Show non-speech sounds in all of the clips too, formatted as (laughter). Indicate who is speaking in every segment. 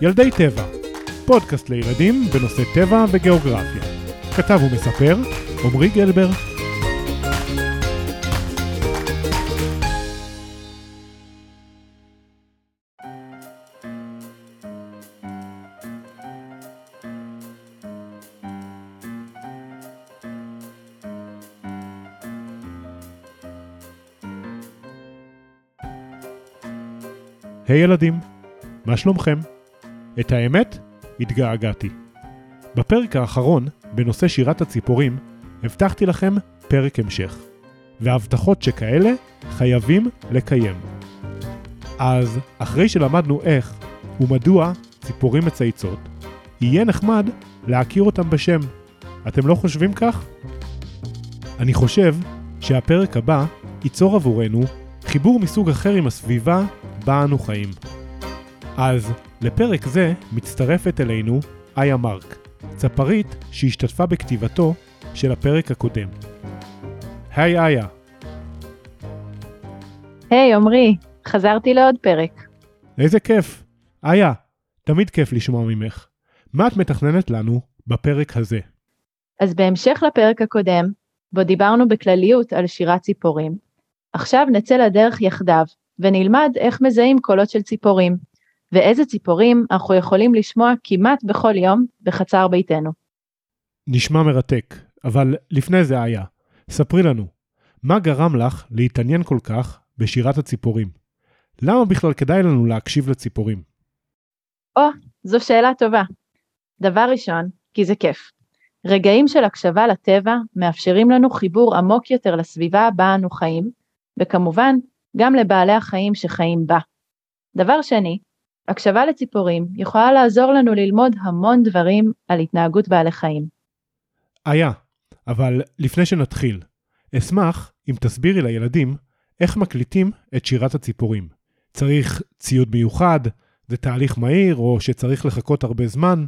Speaker 1: ילדי טבע, פודקאסט לילדים בנושא טבע וגיאוגרפיה. כתב ומספר, עמרי גלבר. היי hey, ילדים, מה שלומכם? את האמת? התגעגעתי. בפרק האחרון, בנושא שירת הציפורים, הבטחתי לכם פרק המשך. והבטחות שכאלה חייבים לקיים. אז, אחרי שלמדנו איך ומדוע ציפורים מצייצות, יהיה נחמד להכיר אותם בשם. אתם לא חושבים כך? אני חושב שהפרק הבא ייצור עבורנו חיבור מסוג אחר עם הסביבה בה אנו חיים. אז לפרק זה מצטרפת אלינו איה מרק, צפרית שהשתתפה בכתיבתו של הפרק הקודם. היי איה.
Speaker 2: היי עמרי, חזרתי לעוד פרק.
Speaker 1: איזה כיף. איה, תמיד כיף לשמוע ממך. מה את מתכננת לנו בפרק הזה?
Speaker 2: אז בהמשך לפרק הקודם, בו דיברנו בכלליות על שירת ציפורים, עכשיו נצא לדרך יחדיו ונלמד איך מזהים קולות של ציפורים, ואיזה ציפורים אנחנו יכולים לשמוע כמעט בכל יום בחצר ביתנו.
Speaker 1: נשמע מרתק, אבל לפני זה היה, ספרי לנו, מה גרם לך להתעניין כל כך בשירת הציפורים? למה בכלל כדאי לנו להקשיב לציפורים?
Speaker 2: או, זו שאלה טובה. דבר ראשון, כי זה כיף. רגעים של הקשבה לטבע מאפשרים לנו חיבור עמוק יותר לסביבה בה אנו חיים, וכמובן, גם לבעלי החיים שחיים בה. דבר שני, הקשבה לציפורים יכולה לעזור לנו ללמוד המון דברים על התנהגות בעלי חיים.
Speaker 1: היה, אבל לפני שנתחיל, אשמח אם תסבירי לילדים איך מקליטים את שירת הציפורים. צריך ציוד מיוחד, זה תהליך מהיר או שצריך לחכות הרבה זמן?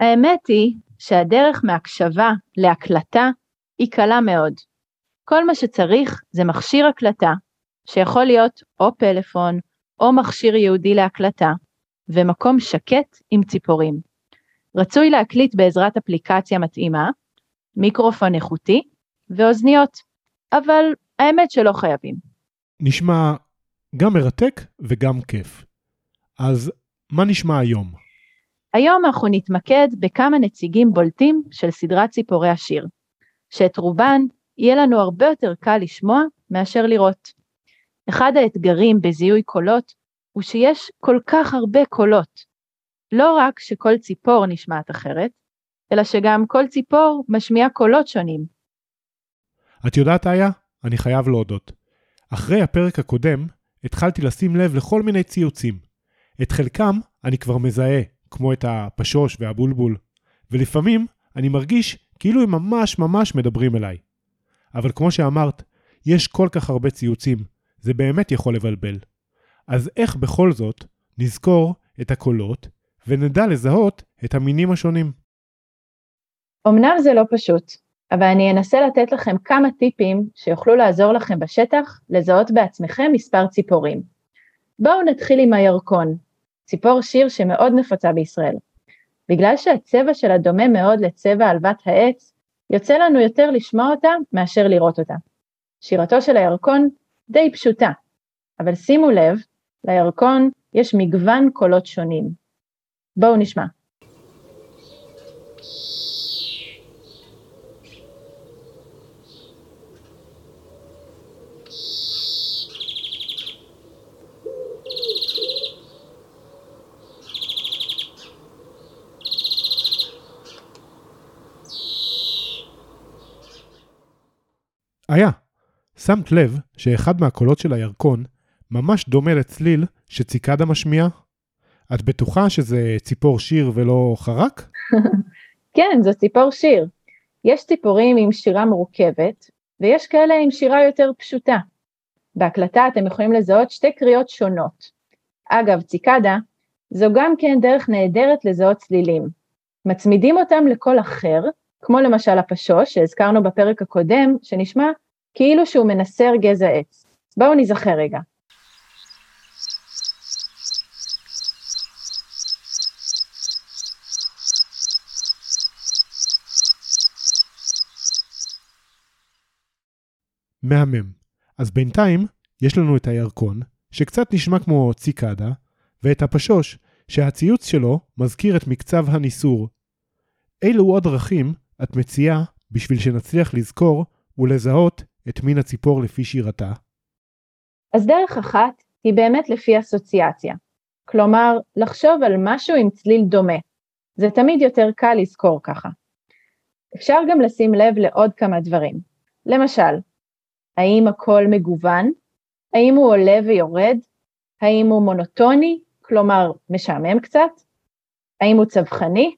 Speaker 2: האמת היא שהדרך מהקשבה להקלטה היא קלה מאוד. כל מה שצריך זה מכשיר הקלטה, שיכול להיות או פלאפון או מכשיר ייעודי להקלטה, ומקום שקט עם ציפורים. רצוי להקליט בעזרת אפליקציה מתאימה, מיקרופון איכותי ואוזניות, אבל האמת שלא חייבים.
Speaker 1: נשמע גם מרתק וגם כיף. אז מה נשמע היום?
Speaker 2: היום אנחנו נתמקד בכמה נציגים בולטים של סדרת ציפורי השיר, שאת רובן יהיה לנו הרבה יותר קל לשמוע מאשר לראות. אחד האתגרים בזיהוי קולות הוא שיש כל כך הרבה קולות. לא רק שכל ציפור נשמעת אחרת, אלא שגם כל ציפור משמיעה קולות שונים.
Speaker 1: את יודעת, איה? אני חייב להודות. אחרי הפרק הקודם, התחלתי לשים לב לכל מיני ציוצים. את חלקם אני כבר מזהה, כמו את הפשוש והבולבול, ולפעמים אני מרגיש כאילו הם ממש ממש מדברים אליי. אבל כמו שאמרת, יש כל כך הרבה ציוצים, זה באמת יכול לבלבל. אז איך בכל זאת נזכור את הקולות ונדע לזהות את המינים השונים?
Speaker 2: אמנם זה לא פשוט, אבל אני אנסה לתת לכם כמה טיפים שיוכלו לעזור לכם בשטח לזהות בעצמכם מספר ציפורים. בואו נתחיל עם הירקון, ציפור שיר שמאוד נפוצה בישראל. בגלל שהצבע שלה דומה מאוד לצבע עלבת העץ, יוצא לנו יותר לשמוע אותה מאשר לראות אותה. שירתו של הירקון די פשוטה, אבל שימו לב, לירקון יש מגוון קולות שונים. בואו נשמע.
Speaker 1: היה. שמת לב שאחד מהקולות של הירקון ממש דומה לצליל שציקדה משמיע? את בטוחה שזה ציפור שיר ולא חרק? (laughs)
Speaker 2: כן, זו ציפור שיר. יש ציפורים עם שירה מורכבת, ויש כאלה עם שירה יותר פשוטה. בהקלטה אתם יכולים לזהות שתי קריאות שונות. אגב, ציקדה זו גם כן דרך נהדרת לזהות צלילים. מצמידים אותם לקול אחר, כמו למשל הפשוש שהזכרנו בפרק הקודם, שנשמע כאילו שהוא מנסר גזע עץ. בואו נזכר רגע.
Speaker 1: מהמם. אז בינתיים יש לנו את הירקון, שקצת נשמע כמו ציקדה, ואת הפשוש, שהציוץ שלו מזכיר את מקצב הניסור. אילו עוד דרכים את מציעה בשביל שנצליח לזכור ולזהות את מין הציפור לפי שירתה?
Speaker 2: אז דרך אחת היא באמת לפי אסוציאציה. כלומר, לחשוב על משהו עם צליל דומה. זה תמיד יותר קל לזכור ככה. אפשר גם לשים לב לעוד כמה דברים. למשל, האם הכל מגוון? האם הוא עולה ויורד? האם הוא מונוטוני, כלומר משעמם קצת? האם הוא צווחני?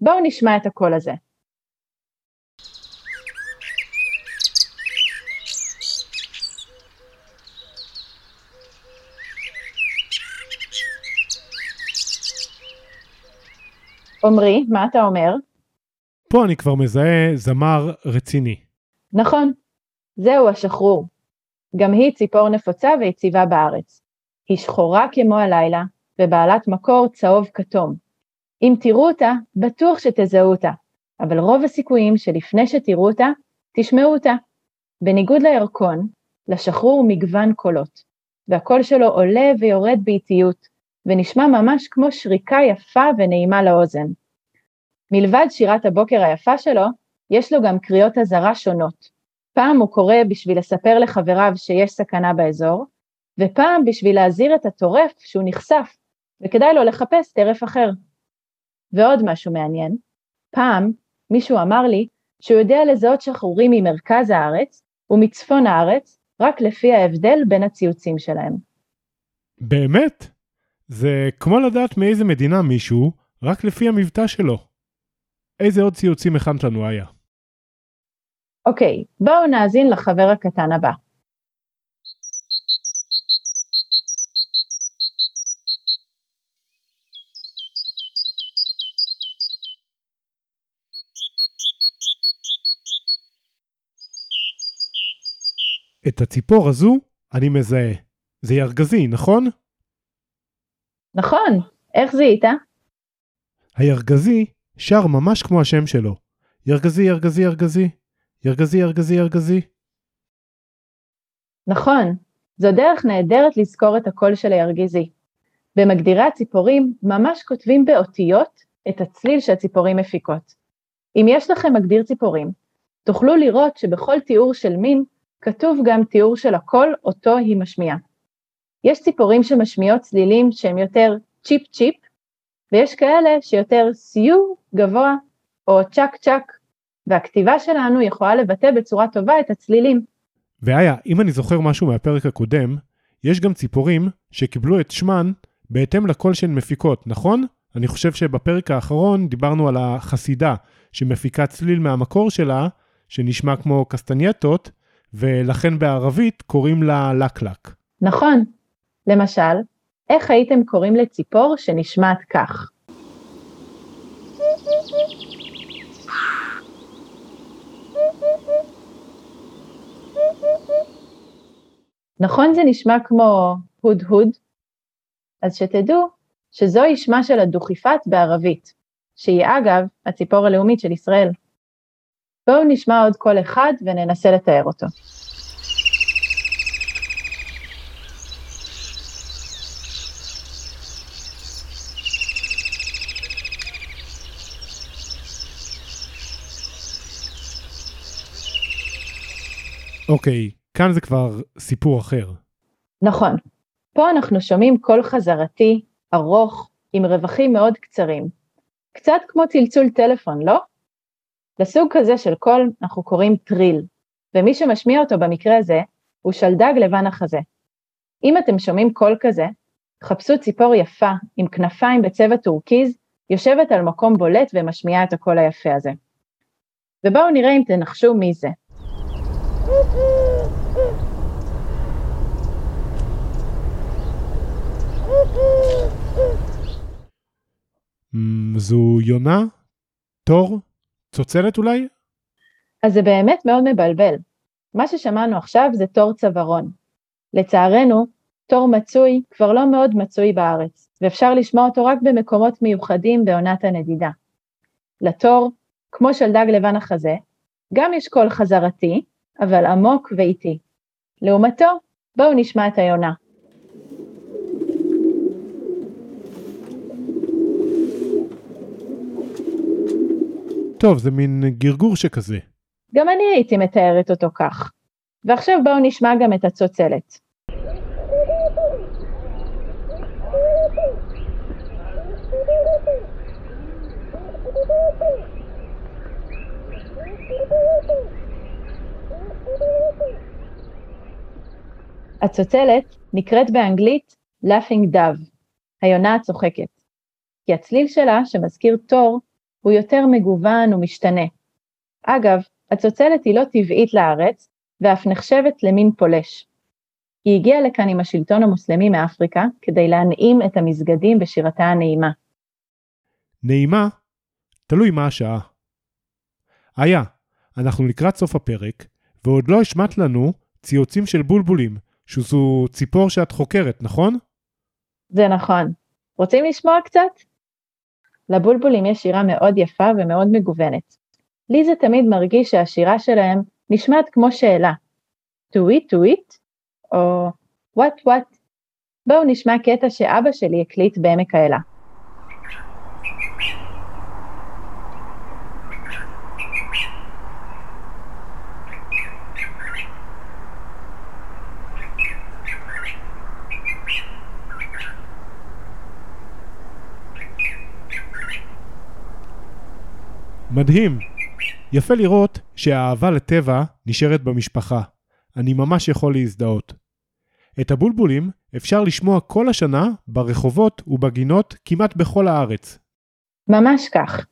Speaker 2: בואו נשמע את הקול הזה. עמרי, מה אתה אומר?
Speaker 1: פה אני כבר מזהה זמר רציני.
Speaker 2: נכון, זהו השחרור. גם היא ציפור נפוצה ויציבה בארץ. היא שחורה כמו הלילה, ובעלת מקור צהוב כתום. אם תראו אותה, בטוח שתזהו אותה, אבל רוב הסיכויים שלפני שתראו אותה, תשמעו אותה. בניגוד לירקון, לשחרור מגוון קולות, והקול שלו עולה ויורד באיטיות, ונשמע ממש כמו שריקה יפה ונעימה לאוזן. מלבד שירת הבוקר היפה שלו, יש לו גם קריאות אזהרה שונות. פעם הוא קורא בשביל לספר לחבריו שיש סכנה באזור, ופעם בשביל להזהיר את הטורף שהוא נחשף, וכדאי לו לחפש טרף אחר. ועוד משהו מעניין, פעם מישהו אמר לי שהוא יודע לזהות שחרורים ממרכז הארץ ומצפון הארץ רק לפי ההבדל בין הציוצים שלהם.
Speaker 1: באמת? זה כמו לדעת מאיזה מדינה מישהו, רק לפי המבטא שלו. איזה עוד ציוצים הכנת לנו, איה?
Speaker 2: אוקיי, בואו נאזין לחבר הקטן הבא.
Speaker 1: את הציפור הזו אני מזהה. זה ירגזי, נכון?
Speaker 2: נכון, איך זיהית?
Speaker 1: הירגזי שר ממש כמו השם שלו. ירגזי, ירגזי, ירגזי. ירגזי, ירגזי, ירגזי.
Speaker 2: נכון, זו דרך נהדרת לזכור את הקול של הירגזי. במגדירי הציפורים ממש כותבים באותיות את הצליל שהציפורים מפיקות. אם יש לכם מגדיר ציפורים, תוכלו לראות שבכל תיאור של מין כתוב גם תיאור של הקול אותו היא משמיעה. יש ציפורים שמשמיעות צלילים שהם יותר צ'יפ צ'יפ, ויש כאלה שיותר סיו גבוה או צ'ק צ'ק, והכתיבה שלנו יכולה לבטא בצורה טובה את הצלילים.
Speaker 1: ואיה, אם אני זוכר משהו מהפרק הקודם, יש גם ציפורים שקיבלו את שמן בהתאם לקול שהן מפיקות, נכון? אני חושב שבפרק האחרון דיברנו על החסידה שמפיקה צליל מהמקור שלה, שנשמע כמו קסטנייטות, ולכן בערבית קוראים לה לקלק.
Speaker 2: נכון. למשל, איך הייתם קוראים לציפור שנשמעת כך? נכון זה נשמע כמו הוד הוד? אז שתדעו שזוהי שמה של הדוכיפת בערבית, שהיא אגב הציפור הלאומית של ישראל. בואו נשמע עוד קול אחד וננסה לתאר אותו.
Speaker 1: אוקיי, כאן זה כבר סיפור אחר.
Speaker 2: נכון. פה אנחנו שומעים קול חזרתי, ארוך, עם רווחים מאוד קצרים. קצת כמו צלצול טלפון, לא? לסוג כזה של קול אנחנו קוראים trill, ומי שמשמיע אותו במקרה הזה הוא שלדג לבן החזה. אם אתם שומעים קול כזה, חפשו ציפור יפה עם כנפיים בצבע טורקיז, יושבת על מקום בולט ומשמיעה את הקול היפה הזה. ובואו נראה אם תנחשו מי זה.
Speaker 1: זו יונה? תור? צוצרת אולי?
Speaker 2: אז זה באמת מאוד מבלבל. מה ששמענו עכשיו זה תור צווארון. לצערנו, תור מצוי כבר לא מאוד מצוי בארץ, ואפשר לשמוע אותו רק במקומות מיוחדים בעונת הנדידה. לתור, כמו של דג לבן החזה, גם יש קול חזרתי, אבל עמוק ואיטי. לעומתו, בואו נשמע את היונה.
Speaker 1: טוב, זה מין גרגור שכזה.
Speaker 2: גם אני הייתי מתארת אותו כך. ועכשיו בואו נשמע גם את הצוצלת. הצוצלת נקראת באנגלית Laughing Dove, היונה הצוחקת, כי הצליל שלה, שמזכיר תור, הוא יותר מגוון ומשתנה. אגב, הצוצלת היא לא טבעית לארץ, ואף נחשבת למין פולש. היא הגיעה לכאן עם השלטון המוסלמי מאפריקה כדי להנעים את המסגדים בשירתה הנעימה.
Speaker 1: נעימה? תלוי מה השעה. איה, אנחנו לקראת סוף הפרק, ועוד לא השמעת לנו ציוצים של בולבולים, שזו ציפור שאת חוקרת, נכון?
Speaker 2: זה נכון. רוצים לשמוע קצת? לבולבולים יש שירה מאוד יפה ומאוד מגוונת. לי זה תמיד מרגיש שהשירה שלהם נשמעת כמו שאלה. to it to it? או what what? בואו נשמע קטע שאבא שלי הקליט בעמק האלה.
Speaker 1: מדהים. יפה לראות שהאהבה לטבע נשארת במשפחה. אני ממש יכול להזדהות. את הבולבולים אפשר לשמוע כל השנה ברחובות ובגינות כמעט בכל הארץ.
Speaker 2: ממש כך.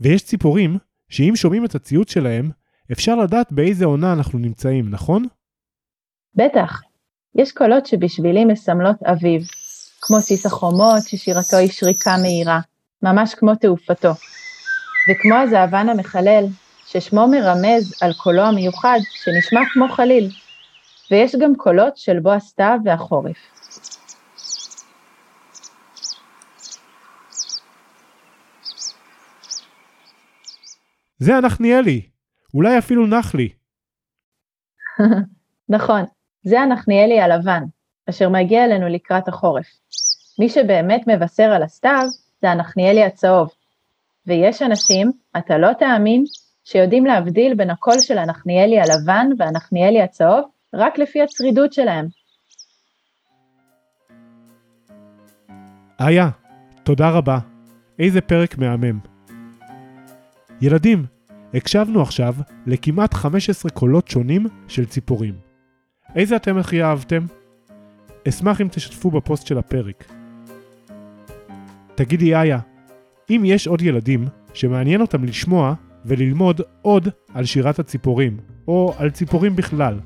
Speaker 1: ויש ציפורים שאם שומעים את הציוץ שלהם, אפשר לדעת באיזה עונה אנחנו נמצאים, נכון?
Speaker 2: בטח. יש קולות שבשבילי מסמלות אביב, כמו סיס החומות ששירתו היא שריקה מהירה, ממש כמו תעופתו. וכמו הזהבן המחלל, ששמו מרמז על קולו המיוחד, שנשמע כמו חליל. ויש גם קולות של בוא הסתיו והחורף.
Speaker 1: זה הנחניאלי, אולי אפילו נחלי. (laughs)
Speaker 2: נכון, זה הנחניאלי הלבן, אשר מגיע אלינו לקראת החורף. מי שבאמת מבשר על הסתיו, זה הנחניאלי הצהוב, ויש אנשים, אתה לא תאמין, שיודעים להבדיל בין הקול של הנחניאלי הלבן והנחניאלי הצהוב רק לפי הצרידות שלהם.
Speaker 1: איה, תודה רבה. איזה פרק מהמם. ילדים, הקשבנו עכשיו לכמעט 15 קולות שונים של ציפורים. איזה אתם הכי אהבתם? אשמח אם תשתפו בפוסט של הפרק. תגידי איה, אם יש עוד ילדים שמעניין אותם לשמוע וללמוד עוד על שירת הציפורים, או על ציפורים בכלל,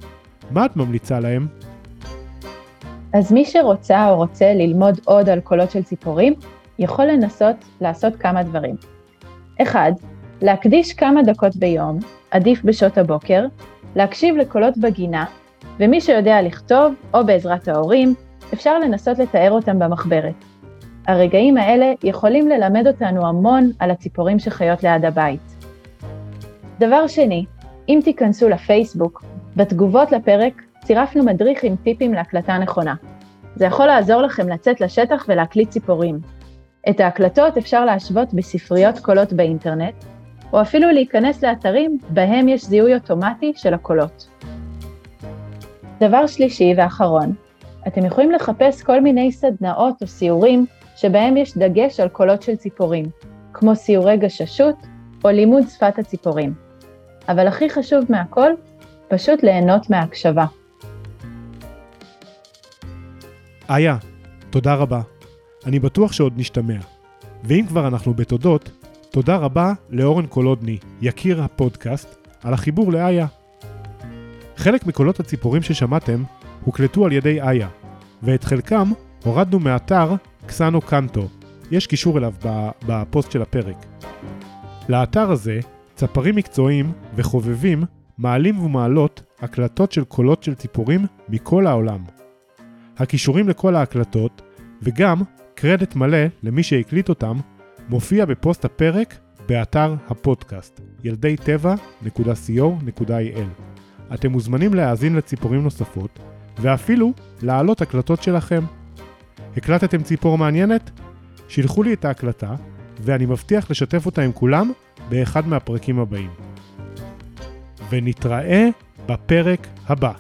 Speaker 1: מה את ממליצה להם?
Speaker 2: אז מי שרוצה או רוצה ללמוד עוד על קולות של ציפורים, יכול לנסות לעשות כמה דברים. אחד, להקדיש כמה דקות ביום, עדיף בשעות הבוקר, להקשיב לקולות בגינה, ומי שיודע לכתוב, או בעזרת ההורים, אפשר לנסות לתאר אותם במחברת. הרגעים האלה יכולים ללמד אותנו המון על הציפורים שחיות ליד הבית. דבר שני, אם תיכנסו לפייסבוק, בתגובות לפרק צירפנו מדריך עם טיפים להקלטה נכונה. זה יכול לעזור לכם לצאת לשטח ולהקליט ציפורים. את ההקלטות אפשר להשוות בספריות קולות באינטרנט, או אפילו להיכנס לאתרים בהם יש זיהוי אוטומטי של הקולות. דבר שלישי ואחרון, אתם יכולים לחפש כל מיני סדנאות או סיורים שבהם יש דגש על קולות של ציפורים, כמו סיורי גששות או לימוד שפת הציפורים. אבל הכי חשוב מהכל, פשוט ליהנות מההקשבה.
Speaker 1: איה, תודה רבה. אני בטוח שעוד נשתמע. ואם כבר אנחנו בתודות, תודה רבה לאורן קולודני, יקיר הפודקאסט, על החיבור לאיה. חלק מקולות הציפורים ששמעתם הוקלטו על ידי איה, ואת חלקם הורדנו מאתר קסנו קנטו. יש קישור אליו בפוסט של הפרק. לאתר הזה, צפרים מקצועיים וחובבים מעלים ומעלות הקלטות של קולות של ציפורים מכל העולם. הכישורים לכל ההקלטות, וגם קרדיט מלא למי שהקליט אותם, מופיע בפוסט הפרק באתר הפודקאסט ילדי-טבע.co.il. אתם מוזמנים להאזין לציפורים נוספות, ואפילו להעלות הקלטות שלכם. הקלטתם ציפור מעניינת? שילחו לי את ההקלטה, ואני מבטיח לשתף אותה עם כולם באחד מהפרקים הבאים. ונתראה בפרק הבא.